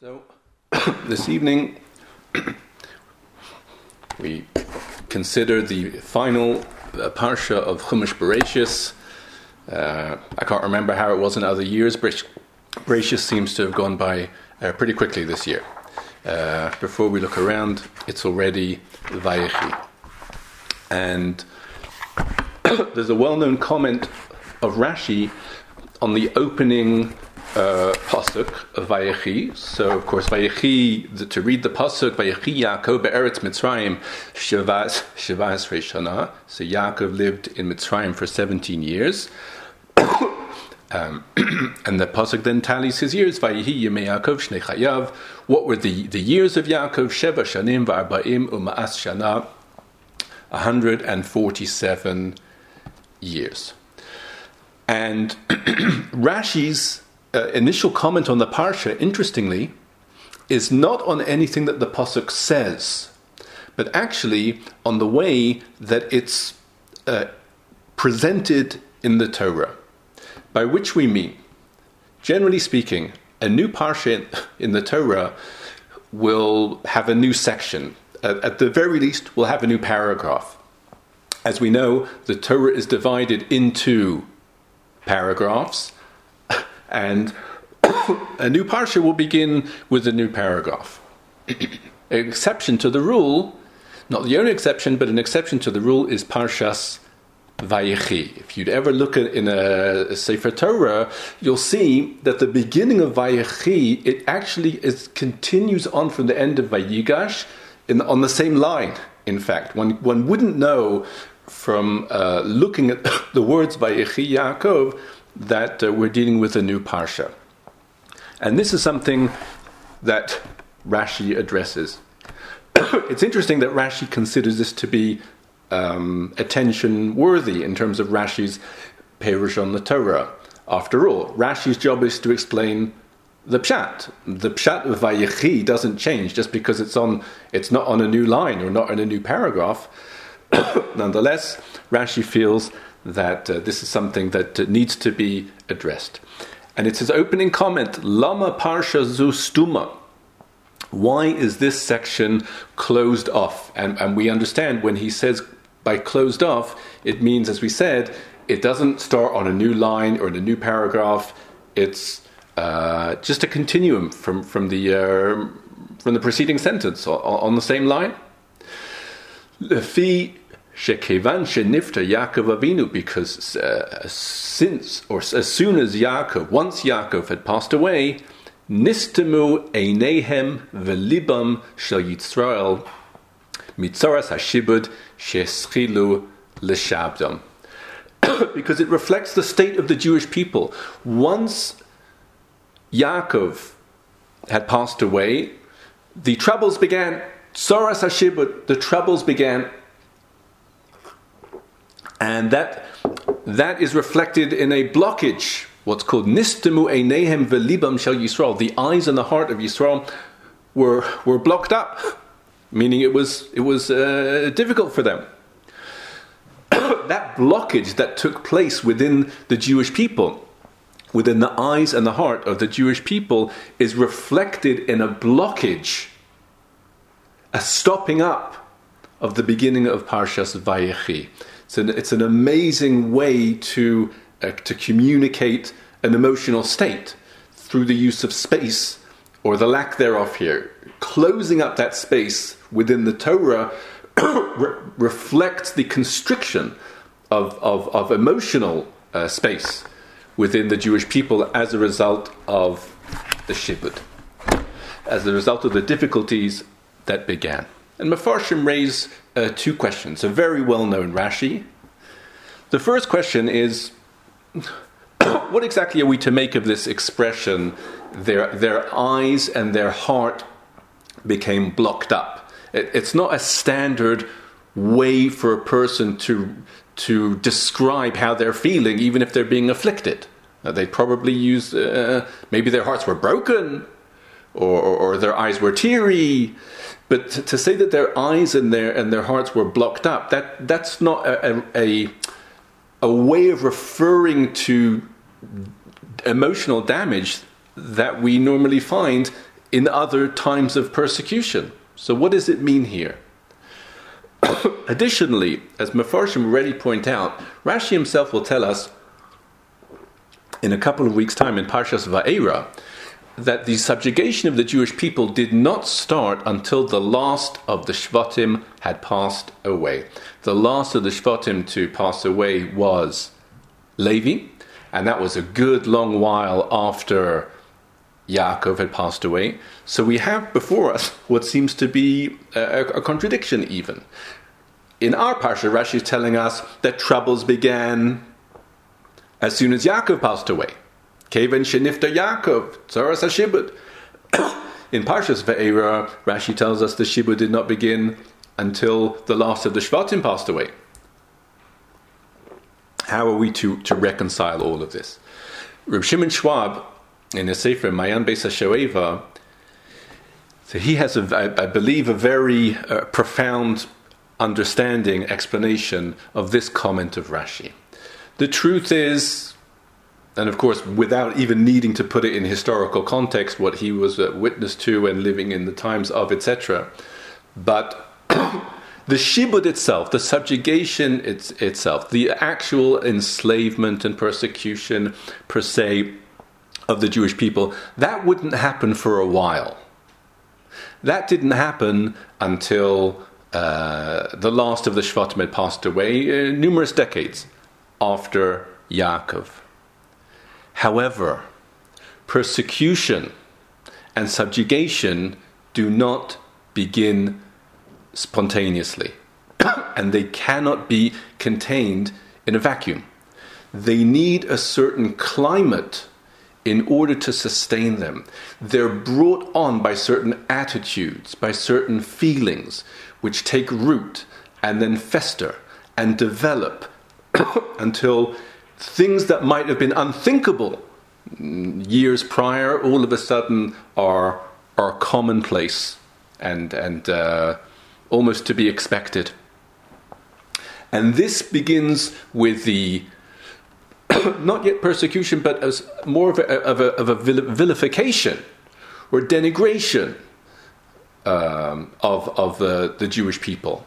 So, this evening we consider the final uh, parsha of Chumash Bereshis. Uh, I can't remember how it was in other years. Bereshis seems to have gone by uh, pretty quickly this year. Uh, before we look around, it's already Vayechi. And there's a well known comment of Rashi on the opening uh, pasuk Vayechi. So, of course, Vayechi, to read the pasuk, Vayechi Yaakov be'eretz Mitzrayim shavas shavas Shana. So Yaakov lived in Mitzrayim for 17 years. um, and the pasuk then tallies his years. Vayehi Yemei Yaakov Shnei Chayav. What were the, the years of Yaakov? Sheva Shanim va'arba'im u'ma'as Shana. 147 years. And Rashi's uh, initial comment on the parsha, interestingly, is not on anything that the pasuk says, but actually on the way that it's uh, presented in the Torah. By which we mean, generally speaking, a new parsha in the Torah will have a new section. at the very least, will have a new paragraph. As we know, the Torah is divided into paragraphs and a new parsha will begin with a new paragraph. an exception to the rule, not the only exception, but an exception to the rule is Parshas Vayechi. If you'd ever look at in a, a Sefer Torah, you'll see that the beginning of Vayechi it actually is, continues on from the end of Vayigash in, on the same line. In fact, one one wouldn't know from uh, looking at the words Vayechi Yaakov that uh, we're dealing with a new parsha. And this is something that Rashi addresses. it's interesting that Rashi considers this to be um, attention worthy in terms of Rashi's Perush on the Torah. After all, Rashi's job is to explain the pshat. The pshat of Vayechi doesn't change just because it's on it's not on a new line or not in a new paragraph. Nonetheless, Rashi feels that uh, this is something that uh, needs to be addressed. And it's his opening comment Lama Parsha Zu Stuma. Why is this section closed off? And, and we understand when he says by closed off, it means, as we said, it doesn't start on a new line or in a new paragraph. It's uh, just a continuum from, from, the, uh, from the preceding sentence on, on the same line. Lefi Shekevan shenifta Yaakov Avinu, because uh, since or as soon as Yaakov, once Yaakov had passed away, nistemu einehem velibam shel Yisrael mitzaras hashibud sheschilu leshabdam. because it reflects the state of the Jewish people. Once Yaakov had passed away, the troubles began. Soras Hashibud, the troubles began and that, that is reflected in a blockage, what's called nistemu einehem velibam shel Yisrael. The eyes and the heart of Yisrael were, were blocked up, meaning it was, it was uh, difficult for them. that blockage that took place within the Jewish people, within the eyes and the heart of the Jewish people, is reflected in a blockage, a stopping up of the beginning of Parshas Vayechi. It's an, it's an amazing way to, uh, to communicate an emotional state through the use of space or the lack thereof here. Closing up that space within the Torah re- reflects the constriction of, of, of emotional uh, space within the Jewish people as a result of the Shibud, as a result of the difficulties that began. And Mefarshim raise uh, two questions. A very well known Rashi. The first question is what exactly are we to make of this expression, their, their eyes and their heart became blocked up? It, it's not a standard way for a person to, to describe how they're feeling, even if they're being afflicted. Uh, they probably use, uh, maybe their hearts were broken, or, or, or their eyes were teary, but to, to, say that their eyes and their and their hearts were blocked up, that that's not a, a, a way of referring to emotional damage that we normally find in other times of persecution. So, what does it mean here? Additionally, as Mefarshim already point out, Rashi himself will tell us in a couple of weeks' time in Parshas Va'era that the subjugation of the Jewish people did not start until the last of the Shvatim had passed away. The last of the Shvatim to pass away was Levi, and that was a good long while after Yaakov had passed away. So we have before us what seems to be a, a contradiction, even. In our Parsha, Rashi is telling us that troubles began as soon as Yaakov passed away. Keven shenifta Yaakov, tzaras hashibud. In Parshas Ve'era, Rashi tells us the shibud did not begin until the last of the Shvatim passed away. How are we to, to reconcile all of this? Reb Shimon Schwab, in his Sefer Mayan Beis HaShoeva, so he has, I believe, a very uh, profound understanding, explanation of this comment of Rashi. The truth is, and of course, without even needing to put it in historical context, what he was a witness to and living in the times of, etc. But the shibud itself, the subjugation it's, itself, the actual enslavement and persecution per se of the Jewish people, that wouldn't happen for a while. That didn't happen until uh, the last of the Shvatim had passed away, uh, numerous decades after Yaakov. However, persecution and subjugation do not begin spontaneously, and they cannot be contained in a vacuum. They need a certain climate in order to sustain them. They're brought on by certain attitudes, by certain feelings, which take root and then fester and develop until things that might have been unthinkable years prior all of a sudden are, are commonplace and, and uh, almost to be expected. And this begins with the not yet persecution, but as more of a, of a, of a vilification or denigration um, of, of the, the Jewish people.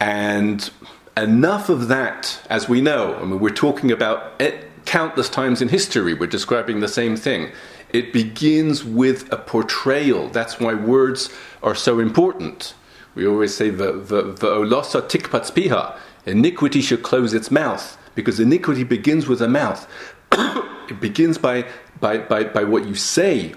And enough of that, as we know, I mean, we're talking about it countless times in history, we're describing the same thing. It begins with a portrayal. That's why words are so important. We always say, V'olosa tikpatz piha, iniquity should close its mouth, because iniquity begins with a mouth. it begins by, by, by, by what you say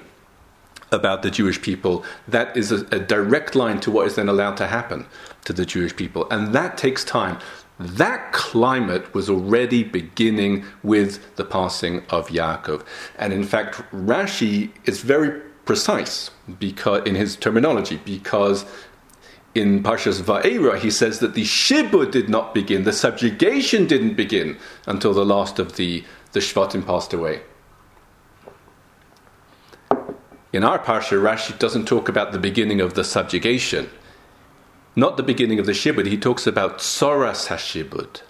about the Jewish people, that is a, a, direct line to what is then allowed to happen to the Jewish people. And that takes time. That climate was already beginning with the passing of Yaakov. And in fact, Rashi is very precise because, in his terminology because in Parshas Va'era, he says that the Shibud did not begin, the subjugation didn't begin until the last of the, the Shvatim passed away. In our parsha, Rashi doesn't talk about the beginning of the subjugation, not the beginning of the shibud. He talks about soras hashibud,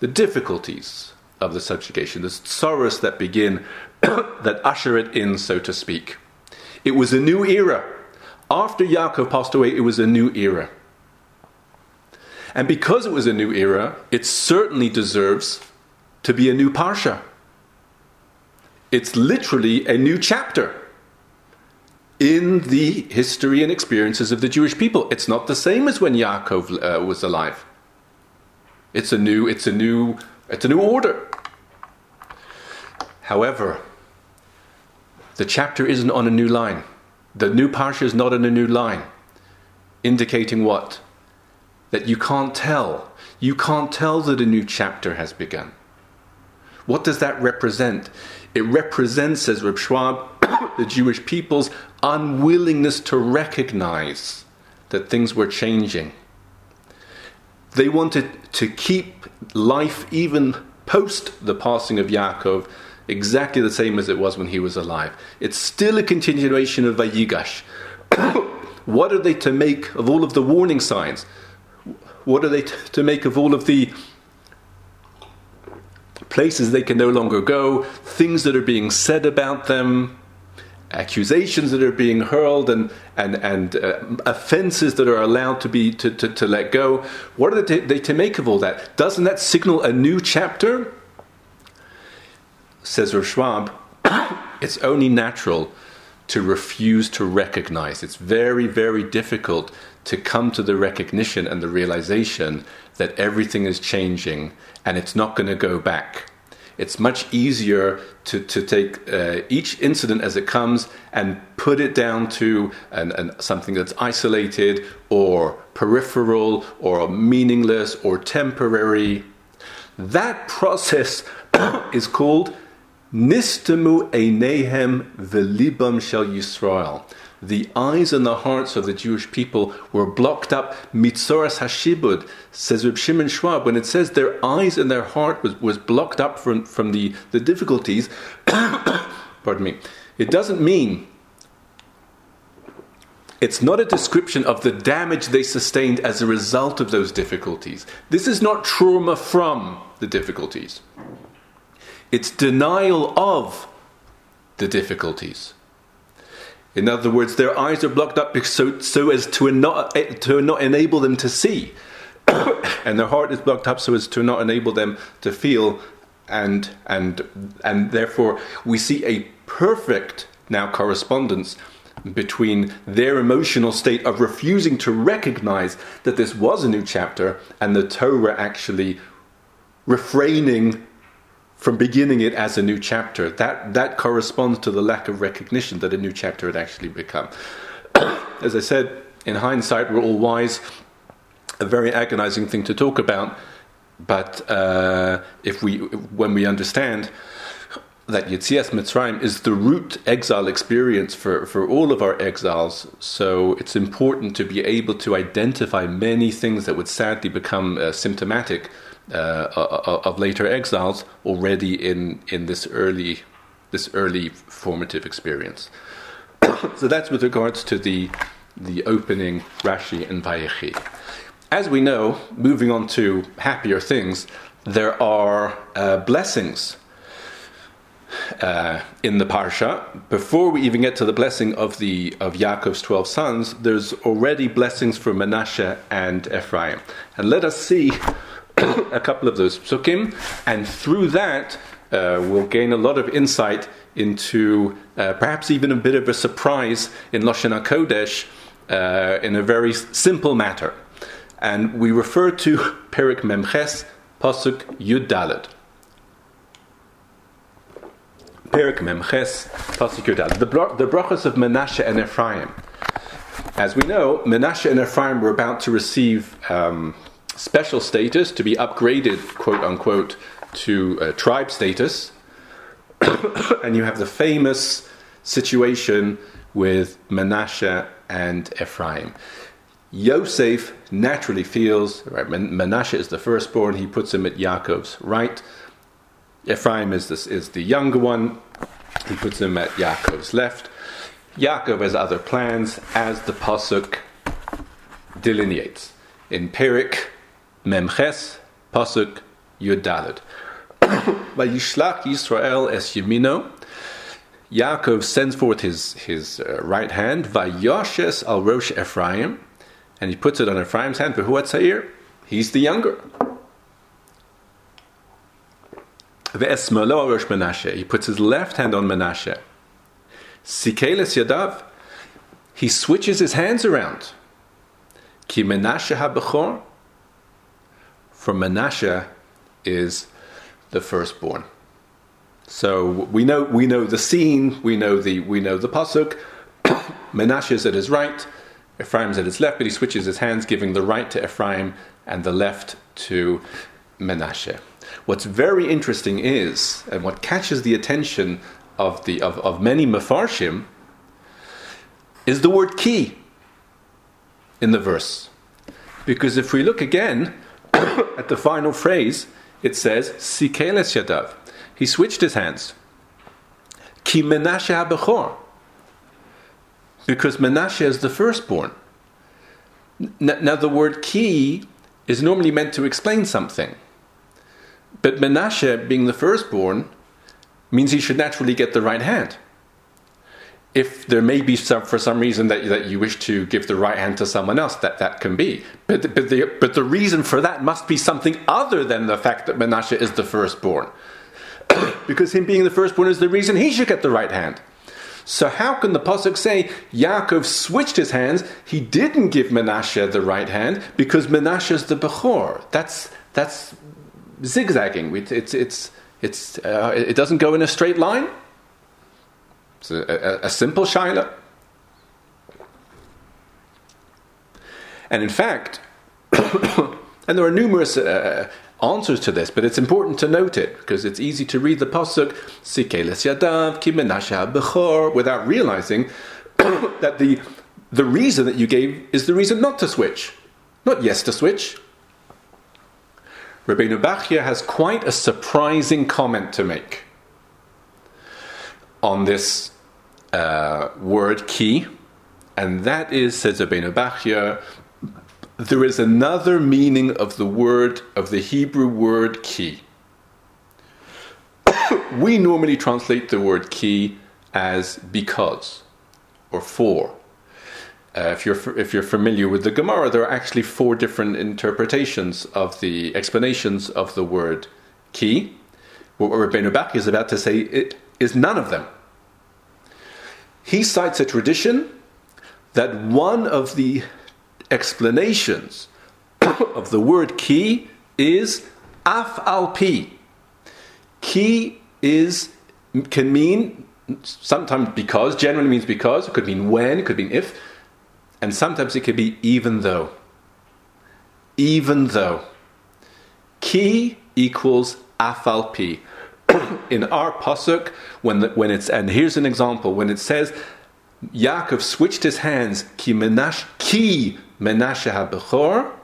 the difficulties of the subjugation, the sorrows that begin, that usher it in, so to speak. It was a new era. After Yaakov passed away, it was a new era. And because it was a new era, it certainly deserves to be a new parsha. It's literally a new chapter in the history and experiences of the Jewish people. It's not the same as when Yaakov uh, was alive. It's a new, it's a new, it's a new order. However, the chapter isn't on a new line. The new parsha is not in a new line, indicating what? That you can't tell. You can't tell that a new chapter has begun. What does that represent? It represents, says Reb Schwab, the Jewish people's unwillingness to recognize that things were changing. They wanted to keep life, even post the passing of Yaakov, exactly the same as it was when he was alive. It's still a continuation of Vayigash. what are they to make of all of the warning signs? What are they t- to make of all of the places they can no longer go, things that are being said about them, accusations that are being hurled and and and uh, offenses that are allowed to be to, to, to let go. What are they, they to make of all that? Doesn't that signal a new chapter? Says Schwab, it's only natural to refuse to recognize. It's very, very difficult to come to the recognition and the realization that everything is changing and it's not going to go back. It's much easier to, to take uh, each incident as it comes and put it down to an, an, something that's isolated or peripheral or meaningless or temporary. That process is called Nistemu Einehem Velibam Shel Yisrael the eyes and the hearts of the Jewish people were blocked up. Mitzoras Hashibud, says Reb Shimon Schwab, when it says their eyes and their heart was, was blocked up from, from the, the difficulties, pardon me, it doesn't mean it's not a description of the damage they sustained as a result of those difficulties. This is not trauma from the difficulties. It's denial of the difficulties. In other words, their eyes are blocked up so, so as to not, to not enable them to see. and their heart is blocked up so as to not enable them to feel. And, and, and therefore, we see a perfect now correspondence between their emotional state of refusing to recognize that this was a new chapter and the Torah actually refraining from beginning it as a new chapter. That, that corresponds to the lack of recognition that a new chapter had actually become. as I said, in hindsight, we're all wise. A very agonizing thing to talk about, but uh, if we, when we understand that Yitzias Mitzrayim is the root exile experience for, for all of our exiles. So it's important to be able to identify many things that would sadly become uh, symptomatic of later exiles already in, in this early this early formative experience. so that's with regards to the the opening Rashi and Vayechi. As we know, moving on to happier things, there are uh, blessings uh, in the parsha. Before we even get to the blessing of the of Yaakov's twelve sons, there's already blessings for Menashe and Ephraim. And let us see a couple of those psukim, and through that uh, we'll gain a lot of insight into uh, perhaps even a bit of a surprise in Lashon HaKodesh uh, in a very simple matter. And we refer to Perek Memches, Pasuk Yud Dalet. Perek Memches, Pasuk Yud Dalet. The, the brachas of Menashe and Ephraim. As we know, Menashe and Ephraim were about to receive um, special status, to be upgraded, quote unquote, to uh, tribe status. and you have the famous situation with Menashe and Ephraim. Yosef naturally feels, right, Menashe is the firstborn, he puts him at Yaakov's right. Ephraim is, this, is the younger one, he puts him at Yaakov's left. Yaakov has other plans, as the Pasuk delineates. In Perek, Memches, Pasuk, Yud Dalet. Vayishlach Yisrael es Yemino. Yaakov sends forth his, his uh, right hand, Vayoshes al Rosh Ephraim, and he puts it on Ephraim's hand. V'hu Atzair, he's the younger. Ve'esmelo al Rosh Menashe, he puts his left hand on Menashe. Sikeles Yadav, he switches his hands around. Ki Menashe ha for Menashe is the firstborn. So we know we know the scene, we know the we know the pasuk. Menashe is at his right, Ephraim's at his left, but he switches his hands, giving the right to Ephraim and the left to Menashe. What's very interesting is, and what catches the attention of the of, of many Mefarshim, is the word ki in the verse. Because if we look again, at the final phrase, it says, Sikeles Yadav. He switched his hands. Ki Menashe HaBechor. Because Menashe is the firstborn. Now, the word ki is normally meant to explain something. But Menashe, being the firstborn, means he should naturally get the right hand. If there may be some, for some reason that, that you wish to give the right hand to someone else, that, that can be. But, but, the, but the reason for that must be something other than the fact that Menashe is the firstborn. because him being the firstborn is the reason he should get the right hand. So how can the pasuk say Yaakov switched his hands? He didn't give Menashe the right hand because Menashe is the bechor. That's that's zigzagging. It's it's it's uh, it doesn't go in a straight line. It's a, a, a simple shaila. And in fact, and there are numerous uh, answers to this, but it's important to note it because it's easy to read the pasuk "Sikeles yadav ki bechor" without realizing that the the reason that you gave is the reason not to switch, not yes to switch. Rabbeinu Bachya has quite a surprising comment to make on this uh, word ki, and that is, says Rabbeinu Bachya, there is another meaning of the word, of the Hebrew word ki. we normally translate the word ki as because or for. Uh, if you're if you're familiar with the Gemara, there are actually four different interpretations of the explanations of the word ki. What Rabbeinu Bachya is about to say it is none of them. He cites a tradition that one of the explanations of the word ki is af al pi. Ki is can mean sometimes because, generally means because, it could mean when, it could mean if, and sometimes it could be even though. Even though. Ki equals afal. In our pasuk, when, the, when it's, and here's an example, when it says, Yaakov switched his hands, ki menash, ki menashe ha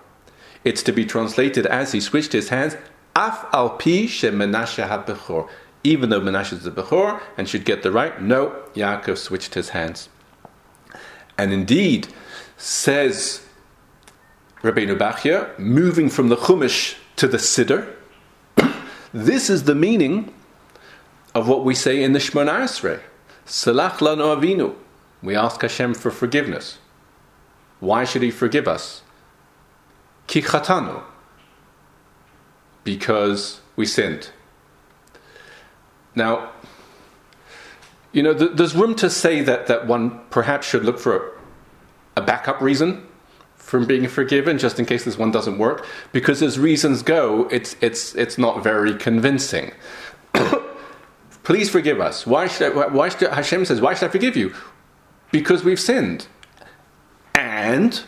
it's to be translated as he switched his hands, af al pi she menashe ha Even though Menashe is the Bechor and should get the right, no, Yaakov switched his hands. And indeed, says Rabbeinu Bachya, moving from the Chumash to the Siddur, this is the meaning of what we say in the Shemona Esrei. Salach lanu avinu. We ask Hashem for forgiveness. Why should He forgive us? Ki chatanu. Because we sinned. Now, you know, th- there's room to say that, that one perhaps should look for a, a backup reason from being forgiven, just in case this one doesn't work, because as reasons go, it's, it's, it's not very convincing. Please forgive us. Why should, I, why should Hashem says, why should I forgive you? Because we've sinned. And,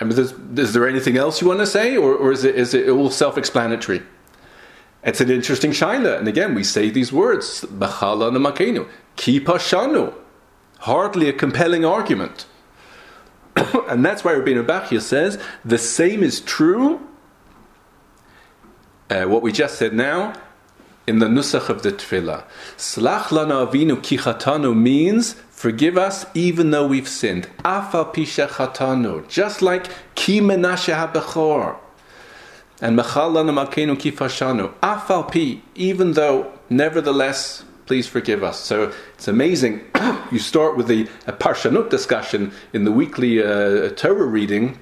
I mean, is there anything else you want to say, or, or is, it, is it all self explanatory? It's an interesting shaila, and again, we say these words, B'chala namakenu, kipashanu. Hardly a compelling argument. and that's why Rabbeinu Bachya says the same is true. Uh, what we just said now in the nusach of the tefillah. Slach lana avinu kichatanu means forgive us even though we've sinned. Afa pisha chatanu, just like ki menashe habechor. And mechal lana makenu kifashanu. Afal pi, even though nevertheless please forgive us. So it's amazing. you start with the Parshanut discussion in the weekly uh, Torah reading,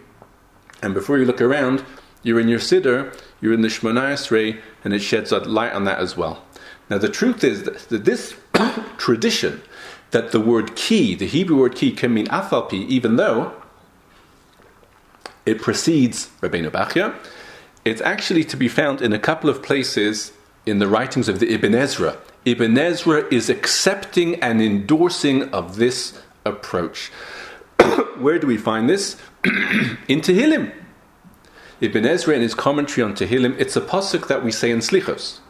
and before you look around, you're in your Siddur, you're in the Shemona Esrei, and it sheds a light on that as well. Now, the truth is that this tradition, that the word ki, the Hebrew word ki, can mean afalpi, even though it precedes Rabbeinu Bachya, it's actually to be found in a couple of places in the writings of the Ibn Ezra. Ibn Ezra is accepting and endorsing of this approach. Where do we find this? in Tehillim. Ibn Ezra in his commentary on Tehillim, it's a pasuk that we say in Slichos.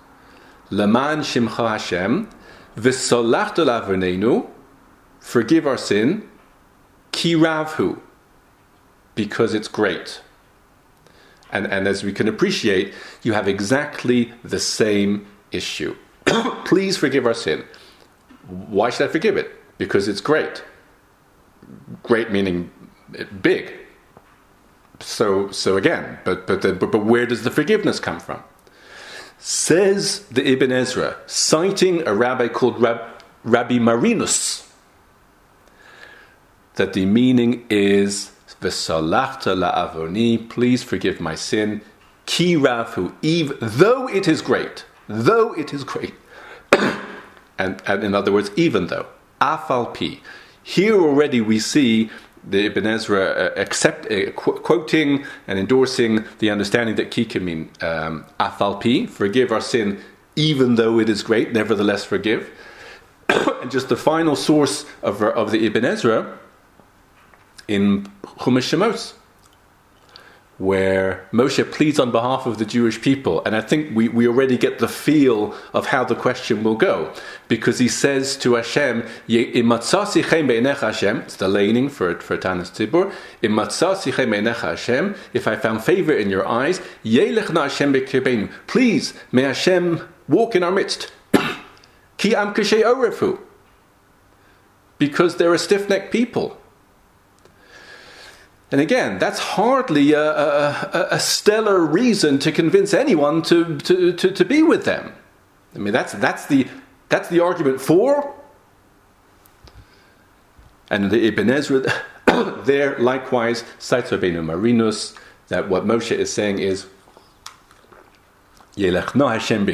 Laman Shimcha Hashem, v'solachta lavernenu, forgive our sin, kiravhu, because it's great. And, and as we can appreciate, you have exactly the same issue. Please forgive our sin. Why should I forgive it? Because it's great. Great meaning big. So, so again, but, but, but, but where does the forgiveness come from? Says the Ibn Ezra, citing a rabbi called Rab, Rabbi Marinus. that the meaning is V'salachta la'avoni, please forgive my sin. Ki rafu, eve, though it is great, though it is great. and, and in other words, even though. Afal pi. Here already we see the Ibn Ezra uh, accept, uh, qu- quoting and endorsing the understanding that ki can mean um, afal pi, forgive our sin even though it is great, nevertheless forgive. and just the final source of, of the Ibn Ezra in Chumash Shemos, where Moshe pleads on behalf of the Jewish people. And I think we, we already get the feel of how the question will go. Because he says to Hashem, Hashem, it's the laning for, for Tanis Tzibur, Hashem, if I found favor in your eyes, please, may Hashem walk in our midst. Ki am Because they're a stiff necked people. And again, that's hardly a, a, a, stellar reason to convince anyone to, to, to, to, be with them. I mean, that's, that's, the, that's the argument for. And the Ibn Ezra there likewise cites Rabbeinu Marinus that what Moshe is saying is, Hashem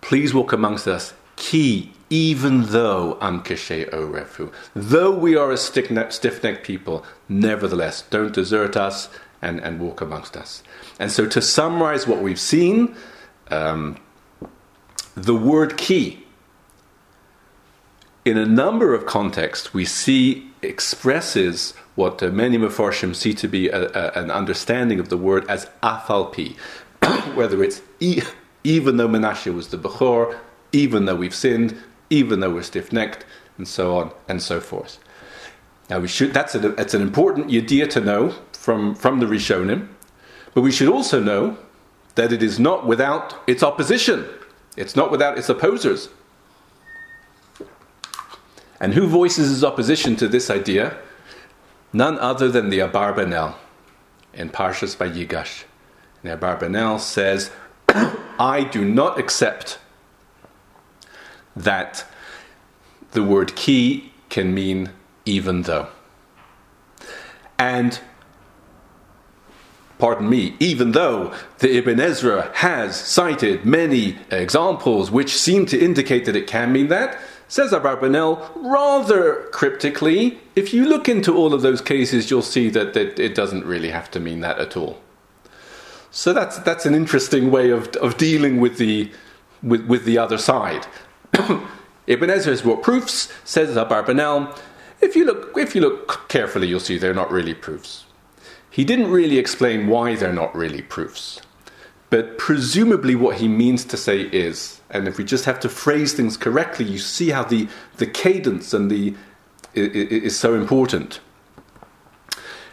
Please walk amongst us. Ki even though I'm kashe orefu, though we are a stiff necked people, nevertheless, don't desert us and, and walk amongst us. And so, to summarize what we've seen, um, the word ki, in a number of contexts, we see expresses what uh, many Mefarshim see to be a, a, an understanding of the word as afalpi, whether it's e- even though Menashe was the Bechor, even though we've sinned, even though we're stiff necked, and so on and so forth. Now, we should, that's, a, that's an important idea to know from, from the Rishonim, but we should also know that it is not without its opposition, it's not without its opposers. And who voices his opposition to this idea? None other than the Abarbanel in Parshas Vayigash. And Abarbanel says, I do not accept that the word ki can mean even though. And, pardon me, even though the Ibn Ezra has cited many examples which seem to indicate that it can mean that, says Abarbanel rather cryptically, if you look into all of those cases, you'll see that, that it doesn't really have to mean that at all. So that's, that's an interesting way of, of dealing with the, with, with the other side. Ibn Ezra has brought proofs, says Abarbanel. If you look, if you look carefully, you'll see they're not really proofs. He didn't really explain why they're not really proofs, but presumably what he means to say is, and if we just have to phrase things correctly, you see how the the cadence and the is so important.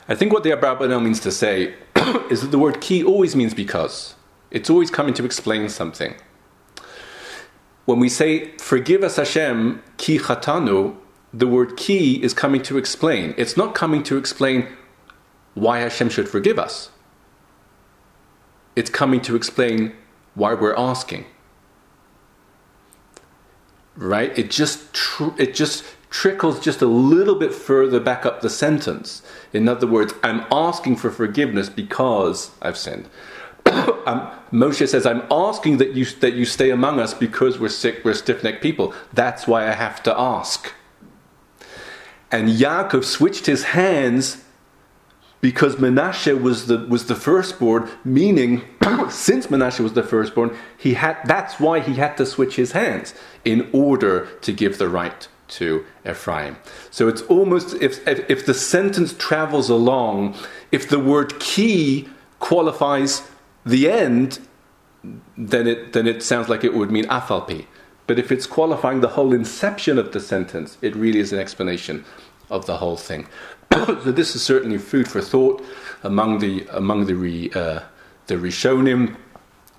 I think what the Abarbanel means to say is that the word ki always means because. It's always coming to explain something when we say, forgive us Hashem, ki chatanu, the word ki is coming to explain. It's not coming to explain why Hashem should forgive us. It's coming to explain why we're asking. Right? It just tr- it just trickles just a little bit further back up the sentence. In other words, I'm asking for forgiveness because I've sinned. um, Moshe says, I'm asking that you, that you stay among us because we're sick, we're stiff necked people. That's why I have to ask. And Yaakov switched his hands because Menashe was the, was the firstborn, meaning since Menashe was the firstborn, he had, that's why he had to switch his hands in order to give the right to Ephraim. So it's almost if, if, if the sentence travels along, if the word ki qualifies the end, then it, then it sounds like it would mean afalpi. But if it's qualifying the whole inception of the sentence, it really is an explanation of the whole thing. so this is certainly food for thought among the among the re, uh, the Rishonim.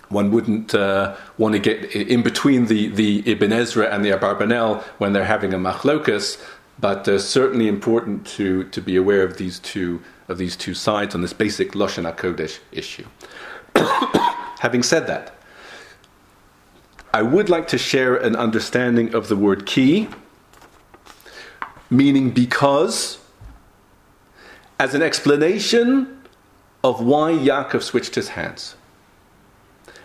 One wouldn't uh, want to get in between the, the Ibn Ezra and the Abarbanel when they're having a machlokas, but uh, certainly important to, to be aware of these two of these two sides on this basic Lashon HaKodesh issue. Having said that, I would like to share an understanding of the word ki, meaning because, as an explanation of why Yaakov switched his hands.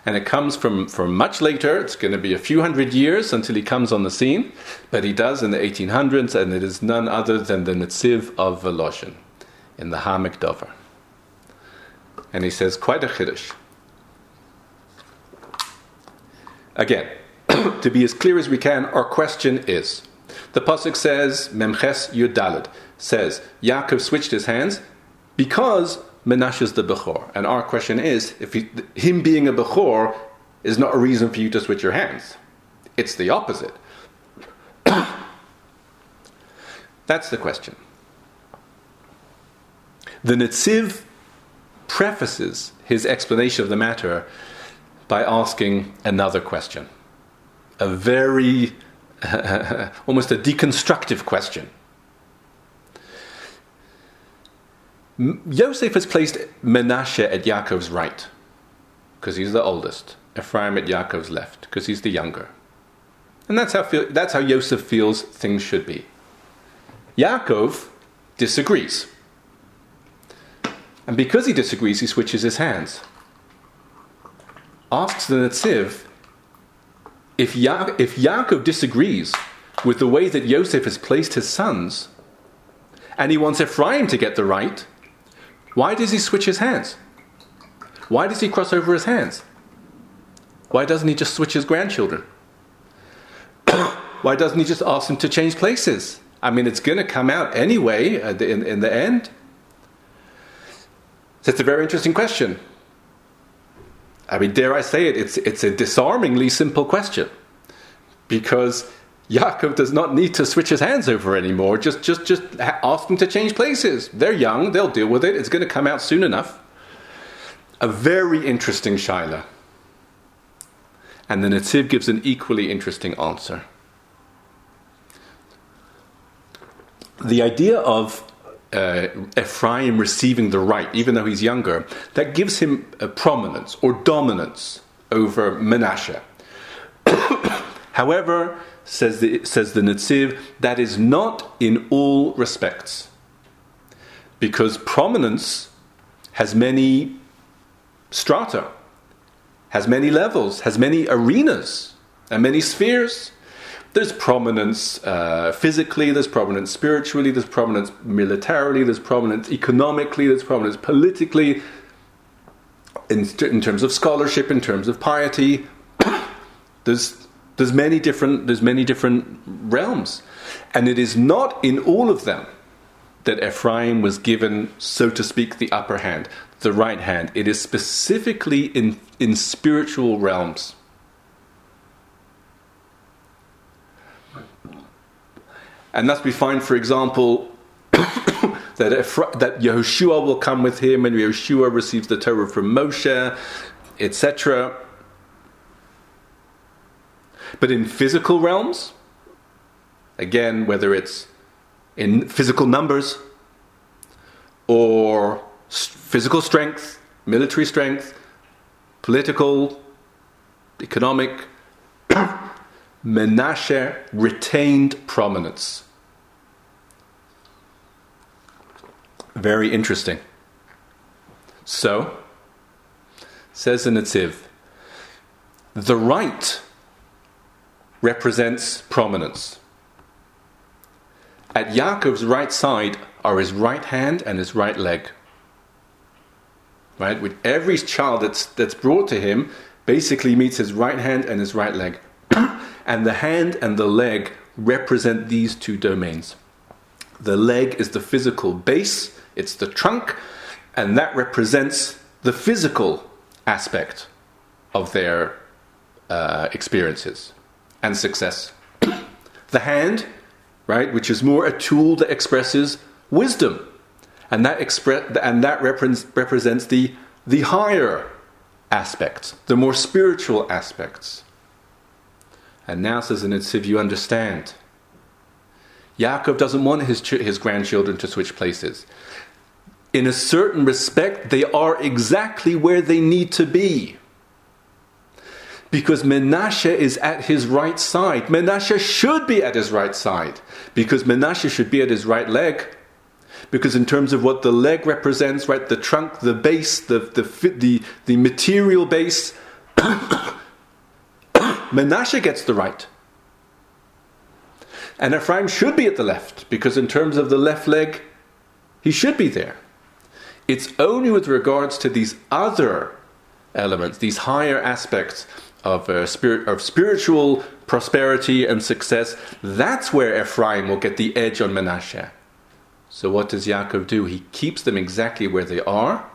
And it comes from, from much later, it's going to be a few hundred years until he comes on the scene, but he does in the 1800s, and it is none other than the Netziv of Volozhin in the Ha'amek Dover. And he says quite a chiddush. Again, to be as clear as we can, our question is the Pasuk says, Memches Yud Dalet, says, Yaakov switched his hands because Menashe is the Bechor. And our question is, if he, him being a Bechor is not a reason for you to switch your hands, it's the opposite. That's the question. The Netziv prefaces his explanation of the matter by asking another question. A very, almost a deconstructive question. Yosef has placed Menashe at Yaakov's right, because he's the oldest. Ephraim at Yaakov's left, because he's the younger. And that's how, that's how Yosef feels things should be. Yaakov disagrees. And because he disagrees, he switches his hands. Asks the Netziv if, ya- if Yaakov disagrees with the way that Yosef has placed his sons, and he wants Ephraim to get the right, why does he switch his hands? Why does he cross over his hands? Why doesn't he just switch his grandchildren? Why doesn't he just ask them to change places? I mean, it's going to come out anyway in, in the end. It's a very interesting question. I mean, dare I say it, it's, it's a disarmingly simple question. Because Yaakov does not need to switch his hands over anymore. Just, just, just ask them to change places. They're young, they'll deal with it. It's going to come out soon enough. A very interesting Shaila. And the Netziv gives an equally interesting answer. The idea of uh, Ephraim receiving the right, even though he's younger, that gives him prominence or dominance over Manasseh. However, says the, says the Netziv, that is not in all respects. Because prominence has many strata, has many levels, has many arenas, and many spheres. There's prominence uh, physically, there's prominence spiritually, there's prominence militarily, there's prominence economically, there's prominence politically, in, in terms of scholarship, in terms of piety. there's, there's, many different, there's many different realms. And it is not in all of them that Ephraim was given, so to speak, the upper hand, the right hand. It is specifically in, in spiritual realms. And thus we find, for example, that, if, that Yehoshua will come with him and Yehoshua receives the Torah from Moshe, etc. But in physical realms, again, whether it's in physical numbers or physical strength, military strength, political, economic, Menashe retained prominence. Very interesting. So, says the Netziv, the right represents prominence. At Yaakov's right side are his right hand and his right leg. Right? With every child that's, that's brought to him basically meets his right hand and his right leg. and the hand and the leg represent these two domains. The leg is the physical base, it's the trunk, and that represents the physical aspect of their uh, experiences and success. the hand, right, which is more a tool that expresses wisdom, and that expre- and that repre- represents the the higher aspects, the more spiritual aspects. And now says in Netziv, you understand. Yaakov doesn't want his, ch- his grandchildren to switch places in a certain respect, they are exactly where they need to be. Because Menashe is at his right side. Menashe should be at his right side. Because Menashe should be at his right leg. Because in terms of what the leg represents, right, the trunk, the base, the, the, the, the material base, Menashe gets the right. And Ephraim should be at the left, because in terms of the left leg, he should be there. It's only with regards to these other elements, these higher aspects of, uh, spirit, of spiritual prosperity and success, that's where Ephraim will get the edge on Menashe. So what does Yaakov do? He keeps them exactly where they are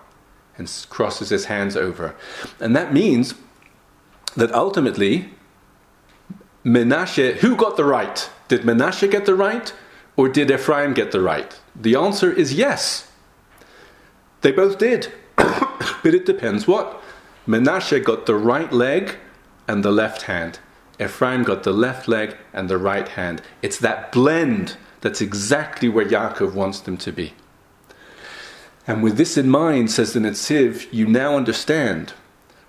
and crosses his hands over. And that means that ultimately, Menashe, who got the right? Did Menashe get the right or did Ephraim get the right? The answer is yes. They both did. but it depends what? Menashe got the right leg and the left hand. Ephraim got the left leg and the right hand. It's that blend that's exactly where Yaakov wants them to be. And with this in mind, says the Netziv, you now understand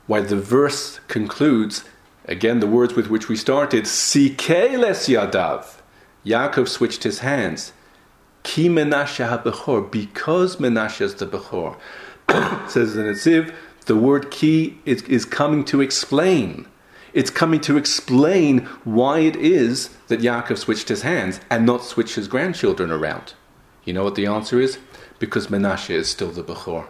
why the verse concludes, again, the words with which we started, Sikeles Yadav. Yaakov switched his hands. Ki Menashe ha because Menashe is the Bechor. says the Netziv, the word ki is, is coming to explain. It's coming to explain why it is that Yaakov switched his hands and not switched his grandchildren around. You know what the answer is? Because Menashe is still the Bechor.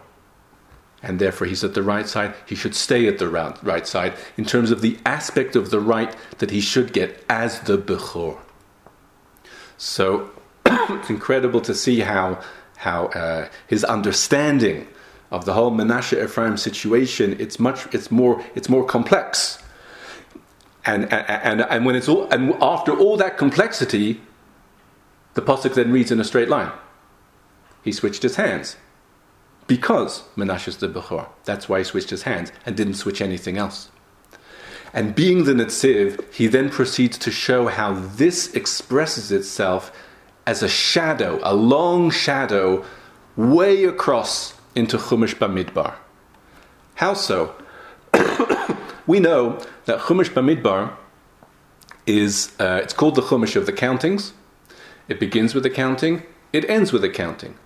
And therefore he's at the right side. He should stay at the right side in terms of the aspect of the right that he should get as the Bechor. So it's incredible to see how, how uh, his understanding of the whole Menashe Ephraim situation, it's much, it's more, it's more complex. And, and, and when it's all, and after all that complexity, the Pasuk then reads in a straight line. He switched his hands. Because Menashe is the Bechor. That's why he switched his hands and didn't switch anything else. And being the Netziv, he then proceeds to show how this expresses itself as a shadow, a long shadow, way across into Chumash Bamidbar. How so? we know that Chumash Bamidbar is, uh, it's called the Chumash of the countings. It begins with the counting, it ends with the counting.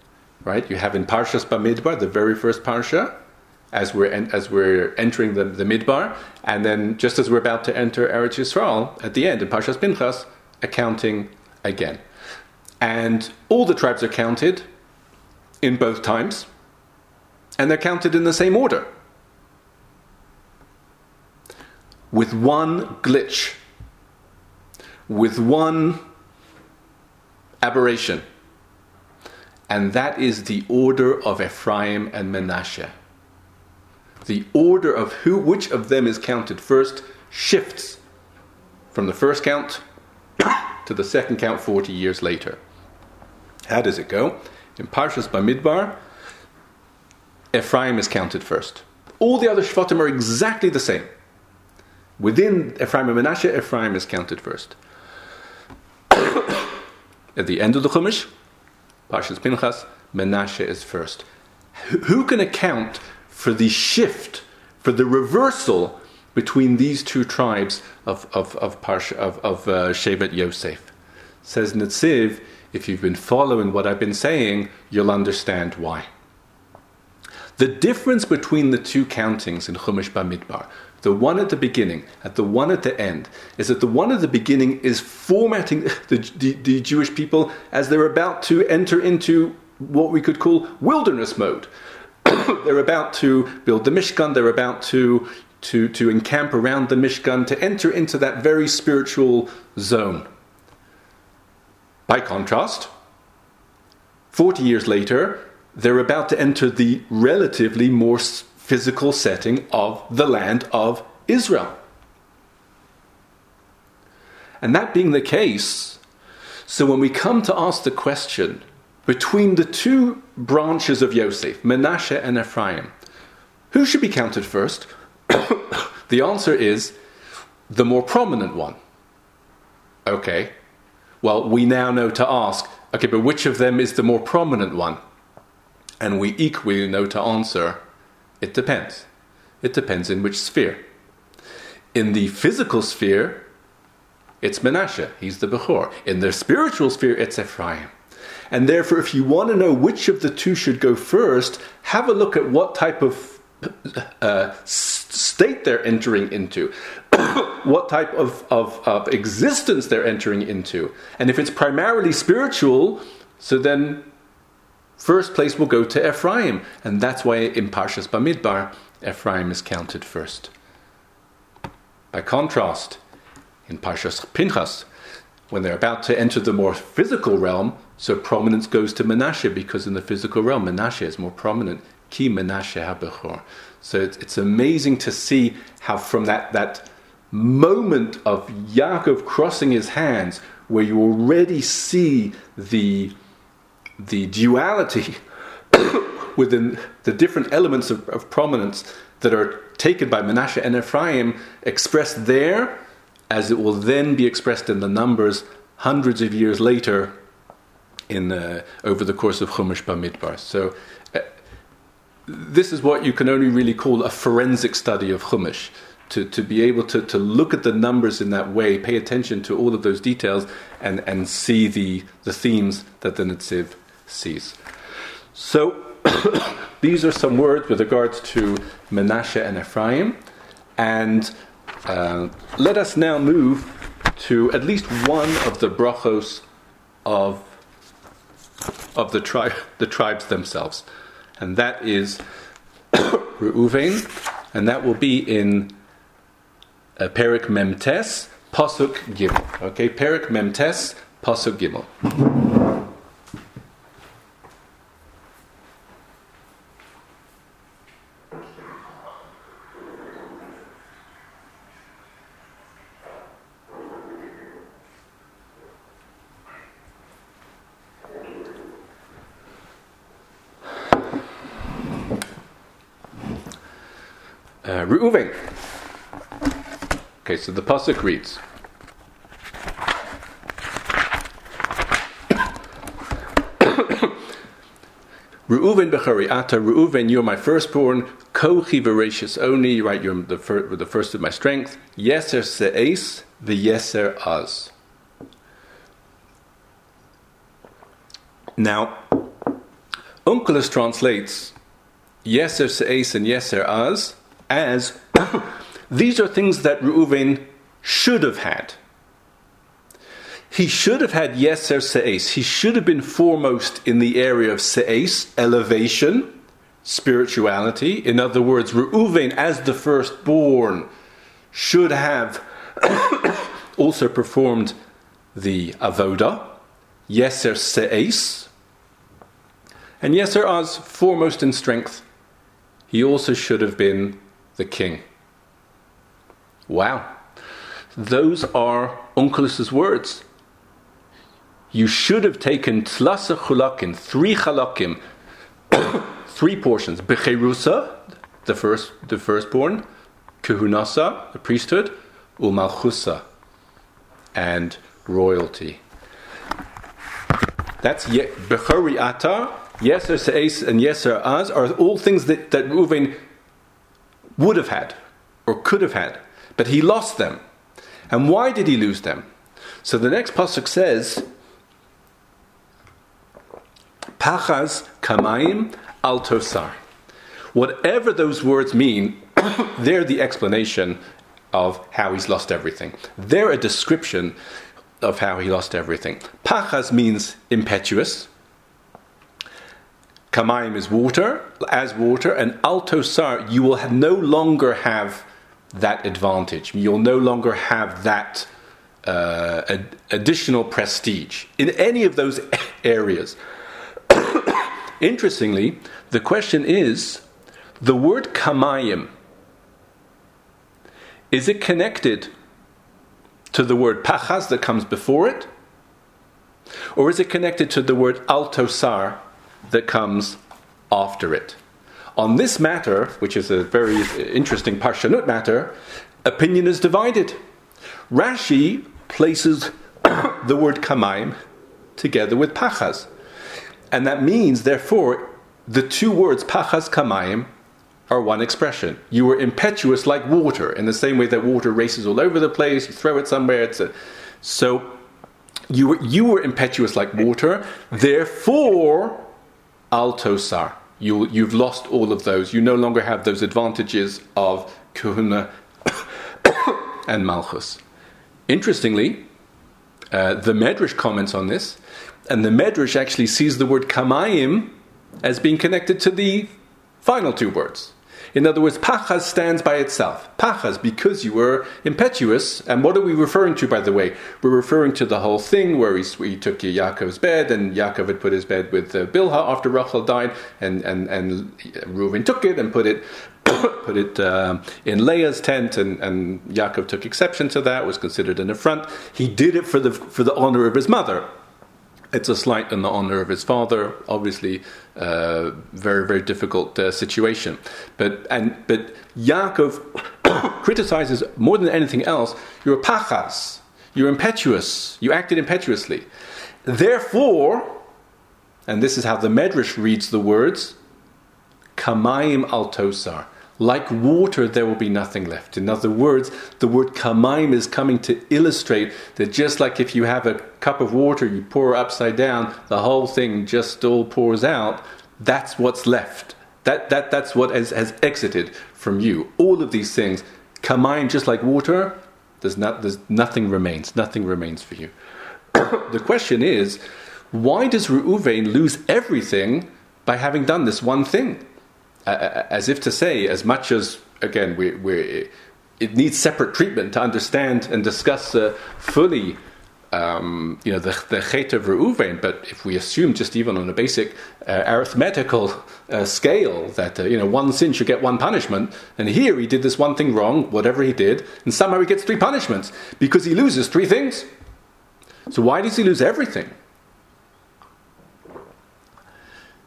Right? You have in Parshas Bamidbar, the very first Parsha, as we're, en- as we're entering the, the Midbar, and then just as we're about to enter Eretz Yisrael, at the end, in Parshas Pinchas, accounting again. And all the tribes are counted in both times, and they're counted in the same order. With one glitch, with one aberration, and that is the order of Ephraim and Manasseh. the order of who, which of them is counted first shifts from the first count to the second count 40 years later. How does it go? In Parshas Bamidbar, Ephraim is counted first. All the other Shvatim are exactly the same. Within Ephraim and Menashe, Ephraim is counted first. At the end of the Chumash, Parshas Pinchas, Menashe is first. Who can account for the shift, for the reversal between these two tribes of, of, of, Parsha, of, of uh, Shevet Yosef. Says Netziv, if you've been following what I've been saying, you'll understand why. The difference between the two countings in Chumash Bamidbar, the one at the beginning and the one at the end, is that the one at the beginning is formatting the, the, the Jewish people as they're about to enter into what we could call wilderness mode. they're about to build the Mishkan, they're about to, to, to encamp around the Mishkan, to enter into that very spiritual zone. By contrast, 40 years later, they're about to enter the relatively more physical setting of the land of Israel. And that being the case, so when we come to ask the question, between the two branches of Yosef, Menashe and Ephraim, who should be counted first? the answer is the more prominent one. Okay, well, we now know to ask, okay, but which of them is the more prominent one? And we equally know to answer, it depends. It depends in which sphere. in the physical sphere, it's Menashe. He's the Bechor. In the spiritual sphere, it's Ephraim. And therefore, if you want to know which of the two should go first, have a look at what type of uh, state they're entering into, what type of, of, of existence they're entering into. And if it's primarily spiritual, so then first place will go to Ephraim. And that's why in Parshas Bamidbar, Ephraim is counted first. By contrast, in Parshas Pinchas, when they're about to enter the more physical realm, so prominence goes to Menashe because in the physical realm, Menashe is more prominent. Ki Menashe HaBechor. So it's, it's amazing to see how from that, that moment of Yaakov crossing his hands, where you already see the, the duality within the different elements of, of prominence that are taken by Menashe and Ephraim, expressed there, as it will then be expressed in the numbers hundreds of years later in over the course of Chumash Bamidbar. So this is what you can only really call a forensic study of Chumash. To, to be able to, to look at the numbers in that way, pay attention to all of those details, and, and see the, the themes that the Netziv sees. So, these are some words with regards to Menashe and Ephraim. And uh, let us now move to at least one of the brachos of of the tribe, the tribes themselves, and that is Reuven, and that will be in uh, Perek Memtes, Pasuk Gimel. Okay, Perek Memtes, Pasuk Gimel. Uh, Reuven. Okay, so the pasuk reads. Reuven bechari ata Reuven, you're my firstborn. Kochi v'reishis oni, right? You're the, fir- the first of my strength. Yeser se'es the yeser az. Now, Onkelos translates yeser se'es and yeser az as these are things that Reuven should have had. He should have had Yeser Se'es. He should have been foremost in the area of Se'es, elevation, spirituality. In other words, Reuven, as the firstborn, should have also performed the Avoda, Yeser Se'es. And Yeser Az, foremost in strength, he also should have been the king. Wow. Those are Onkelos' words. You should have taken tlasa chulakim, three chalakim, three portions. Becherusa, the first, the firstborn, kuhunasa, the priesthood, Umalchusa, and royalty. That's Bechari Ata, Yeser Se'es, and Yeser Az are all things that, that Reuven would have had or could have had, but he lost them. And why did he lose them? So the next pasuk says, Pachas kamayim altosar. Whatever those words mean, they're the explanation of how he's lost everything. They're a description of how he lost everything. Pachas means impetuous. Kamaim is water, as water, and altosar, you will no longer have that advantage. You'll no longer have that uh, ad- additional prestige in any of those areas. Interestingly, the question is the word kamayim, is it connected to the word pachas that comes before it? Or is it connected to the word altosar that comes after it. On this matter, which is a very interesting Parshanut matter, opinion is divided. Rashi places the word kamaim together with pachas. And that means, therefore, the two words pachas kamaim are one expression. You were impetuous like water, in the same way that water races all over the place, you throw it somewhere. It's a, so you were, you were impetuous like water, therefore, altosar. You, you've lost all of those. You no longer have those advantages of kahuna and malchus. Interestingly, uh, the Medrash comments on this, and the Medrash actually sees the word kamayim as being connected to the final two words. In other words, pachas stands by itself. Pachas, because you were impetuous. And what are we referring to, by the way? We're referring to the whole thing where he, he took Yaakov's bed, and Yaakov had put his bed with uh, after Rachel died, and, and, and Reuven took it and put it put it uh, in Leah's tent, and, and Yaakov took exception to that, was considered an affront. He did it for the, for the honor of his mother. It's a slight in the honor of his father, obviously, uh, very, very difficult uh, situation. But, and, but Yaakov criticizes more than anything else you're pachas, you're impetuous, you acted impetuously. Therefore, and this is how the Medrash reads the words, kamayim altosar. Like water, there will be nothing left. In other words, the word kamaim is coming to illustrate that just like if you have a cup of water, you pour upside down, the whole thing just all pours out. That's what's left. That, that, that's what has, has exited from you. All of these things, kamaim, just like water, there's, not, there's nothing remains. Nothing remains for you. the question is, why does Reuven lose everything by having done this one thing? As if to say, as much as again we we it needs separate treatment to understand and discuss uh, fully. Um, you know the the chet of Reuven, but if we assume just even on a basic uh, arithmetical uh, scale that uh, you know one sin should get one punishment, and here he did this one thing wrong, whatever he did, and somehow he gets three punishments because he loses three things. So why does he lose everything?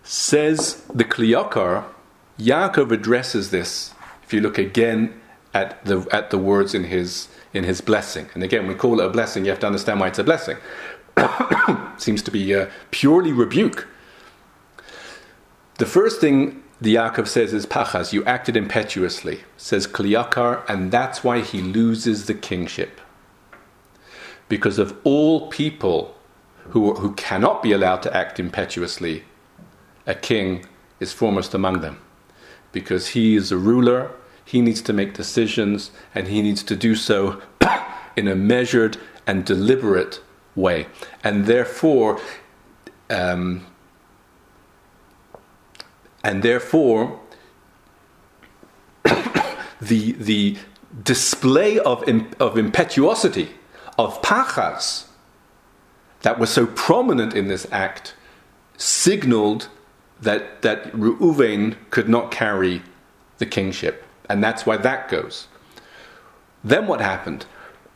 Says the Kli Yakar Yaakov addresses this. If you look again at the at the words in his in his blessing, and again we call it a blessing, you have to understand why it's a blessing. Seems to be a purely rebuke. The first thing the Yaakov says is pachas, you acted impetuously, says Kli Yakar, and that's why he loses the kingship. Because of all people who, who cannot be allowed to act impetuously, a king is foremost among them because he is a ruler, he needs to make decisions, and he needs to do so in a measured and deliberate way. And therefore, um, and therefore, the, the display of, of impetuosity, of pachas, that was so prominent in this act, signaled that, that Reuven could not carry the kingship. And that's why that goes. Then what happened?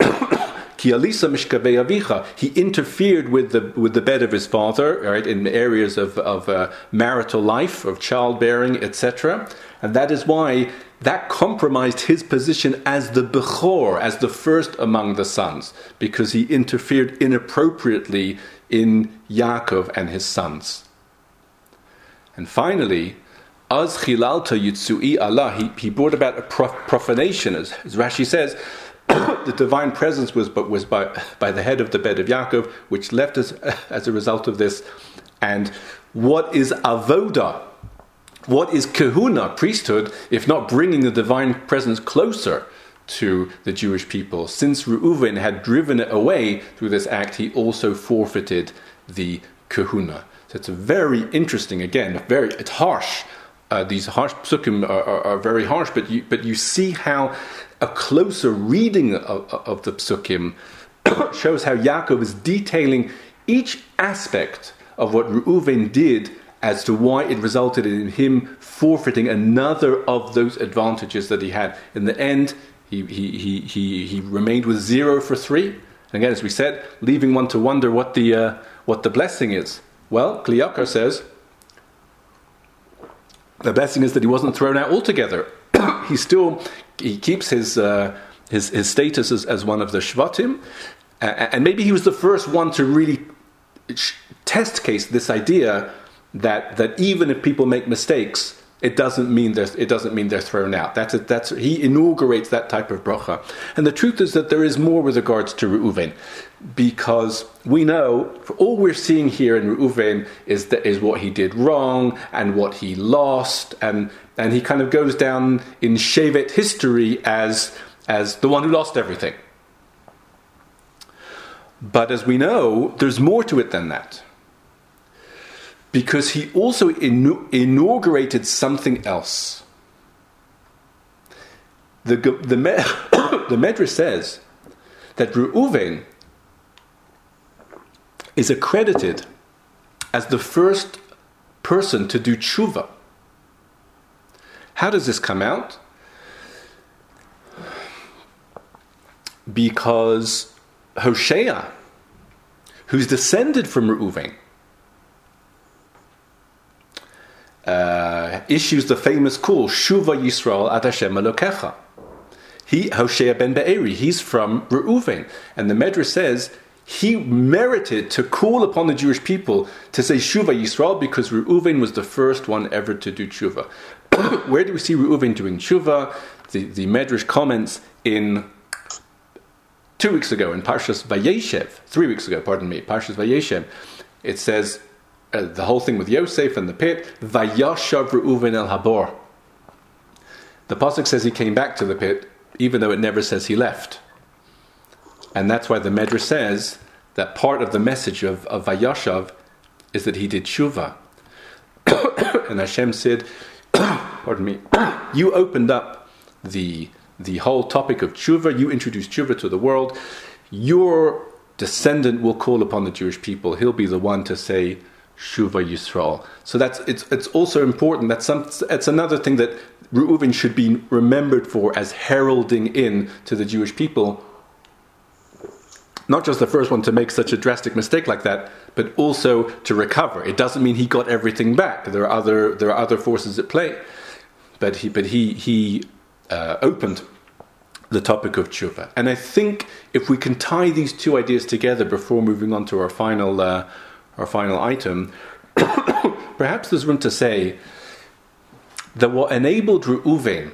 He interfered with the with the bed of his father, right, in areas of of uh, marital life, of childbearing, etc. And that is why that compromised his position as the bechor, as the first among the sons, because he interfered inappropriately in Yaakov and his sons. And finally, as chilalta yitzui Allah, he, he brought about a profanation, as, as Rashi says, the divine presence was, but was by, by the head of the bed of Yaakov, which left us as a result of this. And what is avoda? What is kahuna, priesthood, if not bringing the divine presence closer to the Jewish people? Since Reuven had driven it away through this act, he also forfeited the kahuna. So it's very interesting, again, very it's harsh. Uh, these harsh psukim are, are, are, very harsh, but you, but you see how a closer reading of, of the psukim shows how Yaakov is detailing each aspect of what Reuven did as to why it resulted in him forfeiting another of those advantages that he had. In the end, he, he, he, he, he remained with zero for three. Again, as we said, leaving one to wonder what the, uh, what the blessing is. Well, Kli Yakar says the blessing is that he wasn't thrown out altogether. he still he keeps his uh, his, his status as, as one of the Shvatim, uh, and maybe he was the first one to really test case this idea that that even if people make mistakes, it doesn't mean they're, it doesn't mean they're thrown out. That's, a, that's he inaugurates that type of bracha. And the truth is that there is more with regards to Reuven, because we know all we're seeing here in Reuven is that is what he did wrong and what he lost, and and he kind of goes down in Shevet history as as the one who lost everything. But as we know, there's more to it than that because he also inaugurated something else. The, the, the Medrash says that Reuven is accredited as the first person to do tshuva. How does this come out? Because Hosea, who's descended from Reuven, uh, issues the famous call, Shuva Yisrael ad Hashem Elokecha. He, Hoshea ben Be'eri, he's from Reuven. And the Medrash says he merited to call upon the Jewish people to say Shuva Yisrael because Reuven was the first one ever to do Shuva. Where do we see Reuven doing Shuva? The, the Medrash comments in two weeks ago in Parshas Vayeshev, three weeks ago, pardon me, Parshas Vayeshev, it says, uh, the whole thing with Yosef and the pit, Vayashav Reuven el Habor. The pasuk says he came back to the pit, even though it never says he left. And that's why the Medrash says that part of the message of, of Vayashav is that he did tshuva. and Hashem said, pardon me, you opened up the, the whole topic of tshuva, you introduced tshuva to the world. Your descendant will call upon the Jewish people. He'll be the one to say, Shuva Yisrael. So that's it's it's also important. That's some it's another thing that Reuven should be remembered for as heralding in to the Jewish people. Not just the first one to make such a drastic mistake like that, but also to recover. It doesn't mean he got everything back. There are other there are other forces at play, but he but he he uh, opened the topic of tshuva. And I think if we can tie these two ideas together before moving on to our final. Uh, our final item, perhaps there's room to say that what enabled Reuven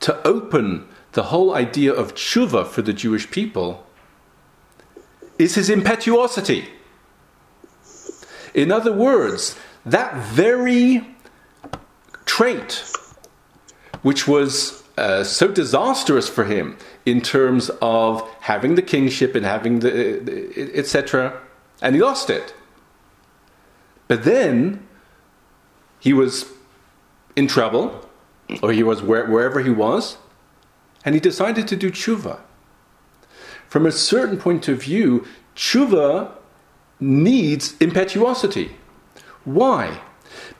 to open the whole idea of tshuva for the Jewish people is his impetuosity. In other words, that very trait, which was uh, so disastrous for him in terms of having the kingship and having the etc and he lost it. But then he was in trouble, or he was where, wherever he was, and he decided to do tshuva. From a certain point of view, tshuva needs impetuosity. Why?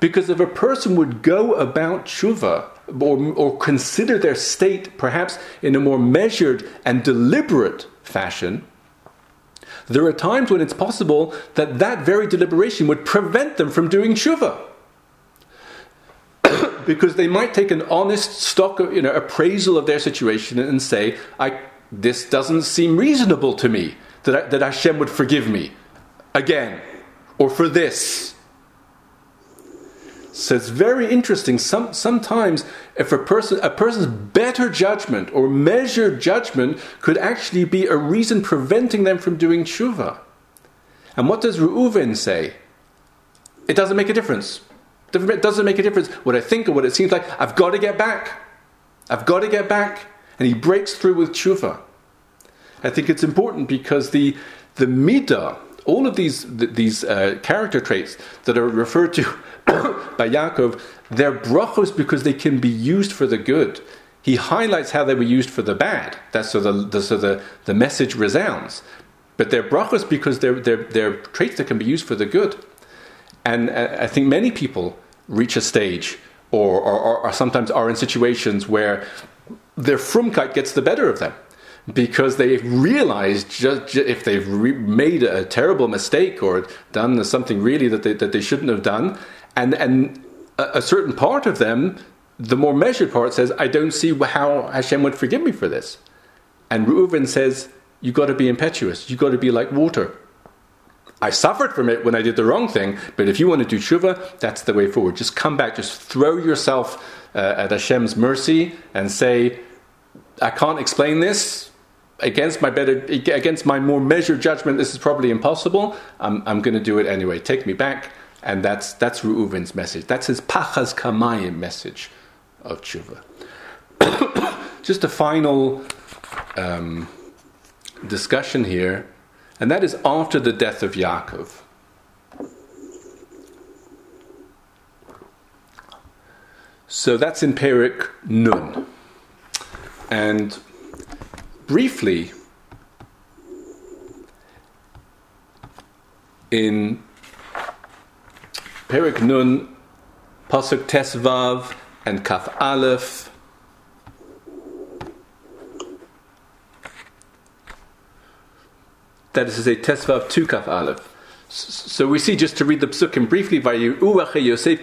Because if a person would go about tshuva or, or consider their state perhaps in a more measured and deliberate fashion, there are times when it's possible that that very deliberation would prevent them from doing tshuva. because they might take an honest stock, of, you know, appraisal of their situation and say, I, this doesn't seem reasonable to me that, that Hashem would forgive me again or for this. So it's very interesting. Some, sometimes, if a person a person's better judgment or measured judgment could actually be a reason preventing them from doing tshuva. And what does Reuven say? It doesn't make a difference. It doesn't make a difference what I think or what it seems like. I've got to get back. I've got to get back. And he breaks through with tshuva. I think it's important because the the midah, all of these these uh, character traits that are referred to by Yaakov, they're brachos because they can be used for the good. He highlights how they were used for the bad. That's so the, the so the, the message resounds. But they're brachos because they're, they're, they're traits that can be used for the good. And uh, I think many people reach a stage or, or, or sometimes are in situations where their frumkeit gets the better of them because they realize just, if they've re- made a terrible mistake or done something really that they, that they shouldn't have done, and and a, a certain part of them, the more measured part says, "I don't see how Hashem would forgive me for this," and Reuven says, You've got to be impetuous. you've got to be like water." I suffered from it when I did the wrong thing, but if you want to do tshuva, that's the way forward. Just come back, just throw yourself uh, at Hashem's mercy and say, I can't explain this. Against my better, against my more measured judgment, this is probably impossible. I'm, I'm going to do it anyway. Take me back, and that's that's Reuven's message. That's his pachas kamayim message of tshuva. Just a final um, discussion here, and that is after the death of Yaakov. So that's in Perek Nun. And briefly, in Perek Nun, Pasuk Tesvav, and Kaf Aleph, that is to say, Tesvav 2 Kaf Aleph. So we see, just to read the psukim briefly, Yosef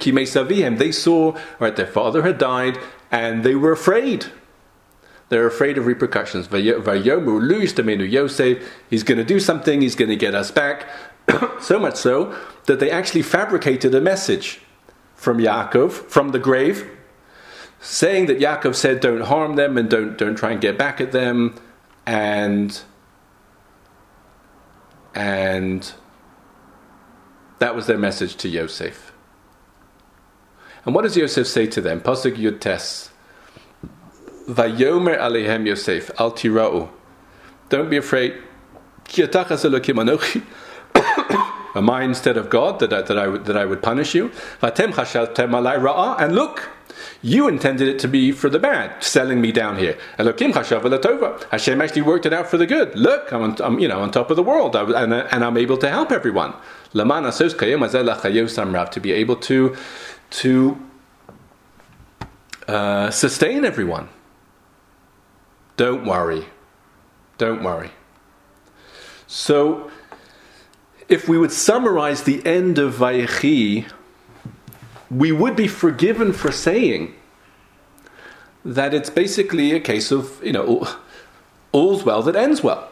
they saw right, their father had died and they were afraid. They're afraid of repercussions. Yosef, he's going to do something, he's going to get us back. so much so that they actually fabricated a message from Yaakov, from the grave, saying that Yaakov said, don't harm them and don't, don't try and get back at them. And and that was their message to Yosef. And what does Yosef say to them? Pasuk Yud Tes. Vayomer alehem Yosef, al tira'u. Don't be afraid. Am I instead of God that I, that I, that I would punish you? And look, you intended it to be for the bad, selling me down here. Elokim, Hashem actually worked it out for the good. Look, I'm, on, I'm you know on top of the world, and, and I'm able to help everyone. To be able to to uh, sustain everyone. Don't worry. Don't worry. So, if we would summarize the end of Vayechi, we would be forgiven for saying that it's basically a case of, you know, all's well that ends well.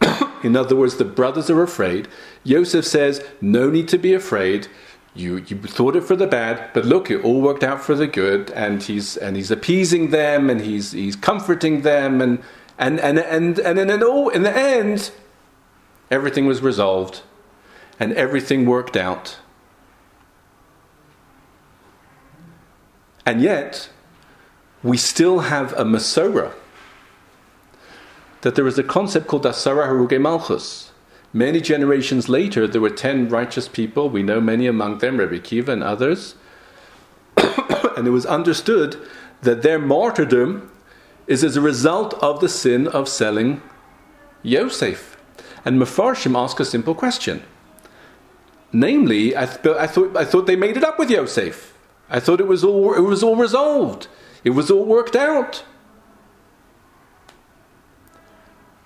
In other words, the brothers are afraid. Yosef says, No need to be afraid. You, you thought it for the bad, but look, it all worked out for the good, and he's and he's appeasing them and he's he's comforting them and and and and and, and, and in the end, everything was resolved and everything worked out. And yet, we still have a Masorah that there is a concept called Asara Haruge Malchus. Many generations later, there were ten righteous people. We know many among them, Rabbi Akiva and others. and it was understood that their martyrdom is as a result of the sin of selling Yosef. And Mefarshim ask a simple question. Namely, I, th- I, I thought they made it up with Yosef. I thought it was all, it was all resolved. It was all worked out.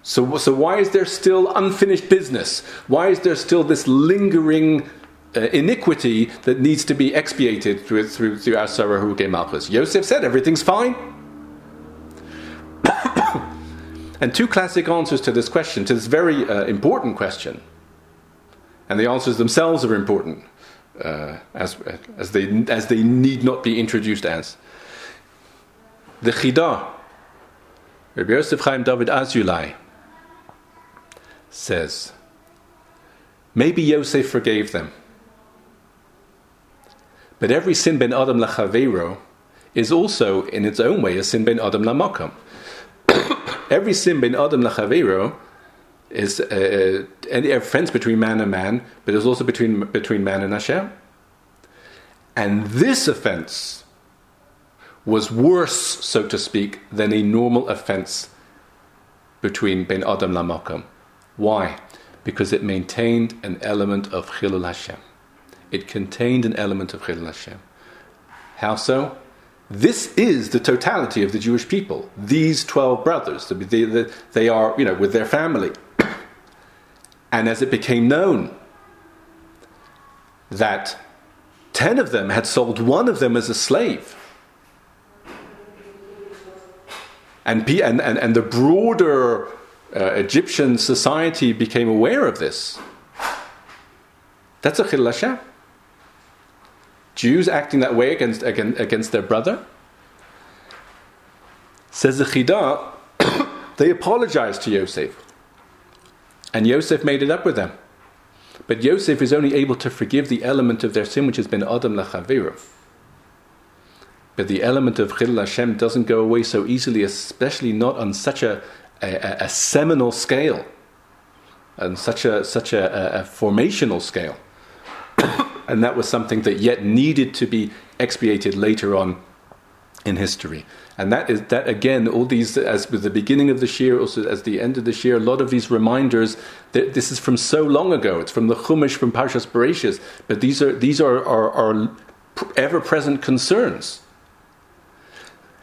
So, so why is there still unfinished business? Why is there still this lingering uh, iniquity that needs to be expiated through, through, through Haruge Malchus? Yosef said everything's fine. and two classic answers to this question, to this very uh, important question. And the answers themselves are important, uh, as, as, they, as they need not be introduced as. The Chida, Rabbi Yosef Chaim David Azulai, says, maybe Yosef forgave them. But every sin ben Adam lachavero is also, in its own way, a sin ben Adam lamakam. every sin ben Adam lachavero is uh, uh any offense between man and man, but it's also between between man and Hashem. And this offense was worse, so to speak, than a normal offense between Ben Adam Lamakam. Why? Because it maintained an element of Chilul Hashem. It contained an element of Chilul Hashem. How so? This is the totality of the Jewish people. These 12 brothers, they, they are, you know, with their family. And as it became known that 10 of them had sold one of them as a slave, And, and, and, and the broader uh, Egyptian society became aware of this. That's a chil Hashem. Jews acting that way against, against, against their brother. Says the Chida, they apologized to Yosef. And Yosef made it up with them. But Yosef is only able to forgive the element of their sin which has ben Adam Lachaviru. But the element of Chil Hashem doesn't go away so easily, especially not on such a, a, a seminal scale and such a, such a, a formational scale. and that was something that yet needed to be expiated later on in history. And that is that again, all these as with the beginning of the year, also as the end of the year, a lot of these reminders that this is from so long ago. It's from the Chumash, from Parshas Bereshis, but these are these are, are, are ever present concerns.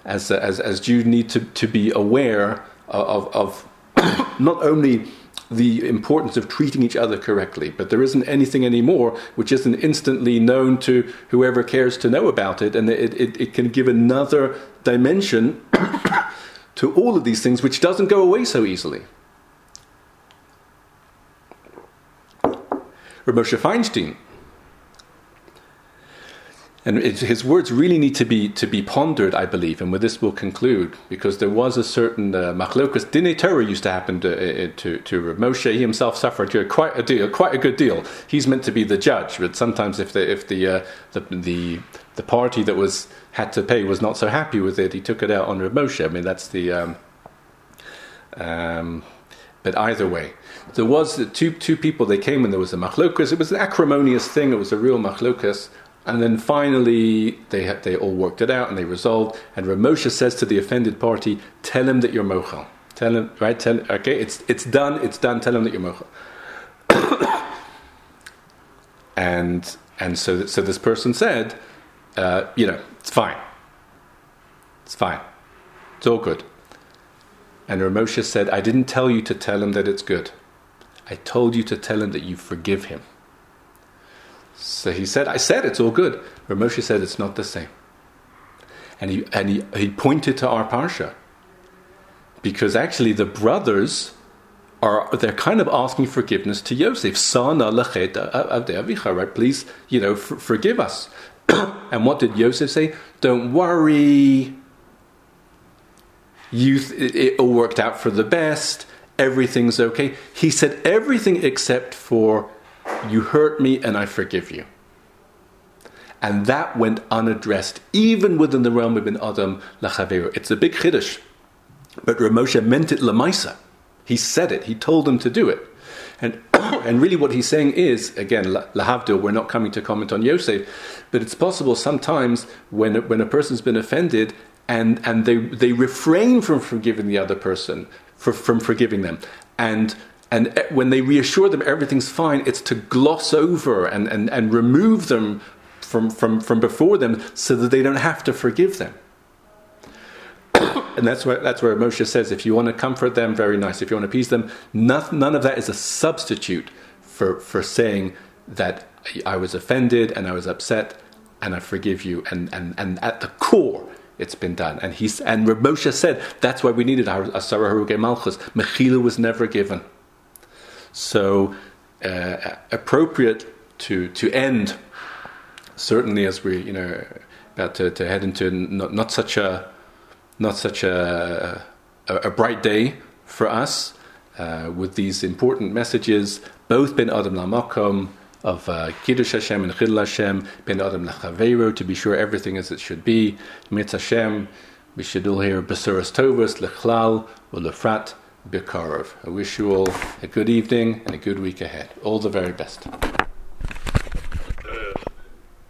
As, as, as Jews need to, to be aware of, of not only the importance of treating each other correctly, but there isn't anything anymore which isn't instantly known to whoever cares to know about it, and it, it, it can give another dimension to all of these things which doesn't go away so easily. Ramosha Feinstein and his words really need to be to be pondered, I believe. And with this, we'll conclude because there was a certain uh, machlokas. Dine Torah used to happen to uh, to, to Moshe. He himself suffered quite a deal, quite a good deal. He's meant to be the judge, but sometimes if the if the uh, the, the the party that was had to pay was not so happy with it, he took it out on Moshe. I mean, that's the. Um, um, but either way, there was two two people. They came and there was a machlokas. It was an acrimonious thing. It was a real machlokas. And then finally, they, they all worked it out and they resolved. And Ramosha says to the offended party, Tell him that you're mochel. Tell him, right? Tell, okay, it's, it's done, it's done, tell him that you're mochel. and and so, so this person said, uh, You know, it's fine. It's fine. It's all good. And Ramosha said, I didn't tell you to tell him that it's good. I told you to tell him that you forgive him. So he said, I said it's all good. Moshe said it's not the same. And he, and he, he pointed to our Parsha. Because actually the brothers are, they're kind of asking forgiveness to Yosef. Sana right? Please, you know, forgive us. and what did Yosef say? Don't worry. You th- it, it all worked out for the best. Everything's okay. He said everything except for you hurt me and I forgive you. And that went unaddressed, even within the realm of Ben Adam Lachaveru. It's a big chiddush. But Ramosha meant it lamaisa. He said it. He told them to do it. And, and really what he's saying is, again, lahavdil, we're not coming to comment on Yosef, but it's possible sometimes when, when a person's been offended and, and they, they refrain from forgiving the other person, for, from forgiving them. And and eh, when they reassure them everything's fine, it's to gloss over and, and, and remove them from, from, from before them so that they don't have to forgive them. and that's where, that's where Moshe says if you want to comfort them, very nice. If you want to appease them, none, none of that is a substitute for, for saying that I was offended and I was upset and I forgive you. And, and, and at the core, it's been done. And he's and Moshe said that's why we needed our Asara Haruge Malchus. Mechila was never given. So uh, appropriate to to end. Certainly, as we you know about to, to head into not, not such a not such a, a, a bright day for us uh, with these important messages, both ben Adam Lamakom of uh, Kiddush Hashem and Chil Hashem, ben Adam Lachaveiro, to be sure everything as it should be. Mitz Hashem, we should all hear Besuras Tovas, Lechlal, Ulefrat. Bikarov. I wish you all a good evening and a good week ahead. All the very best.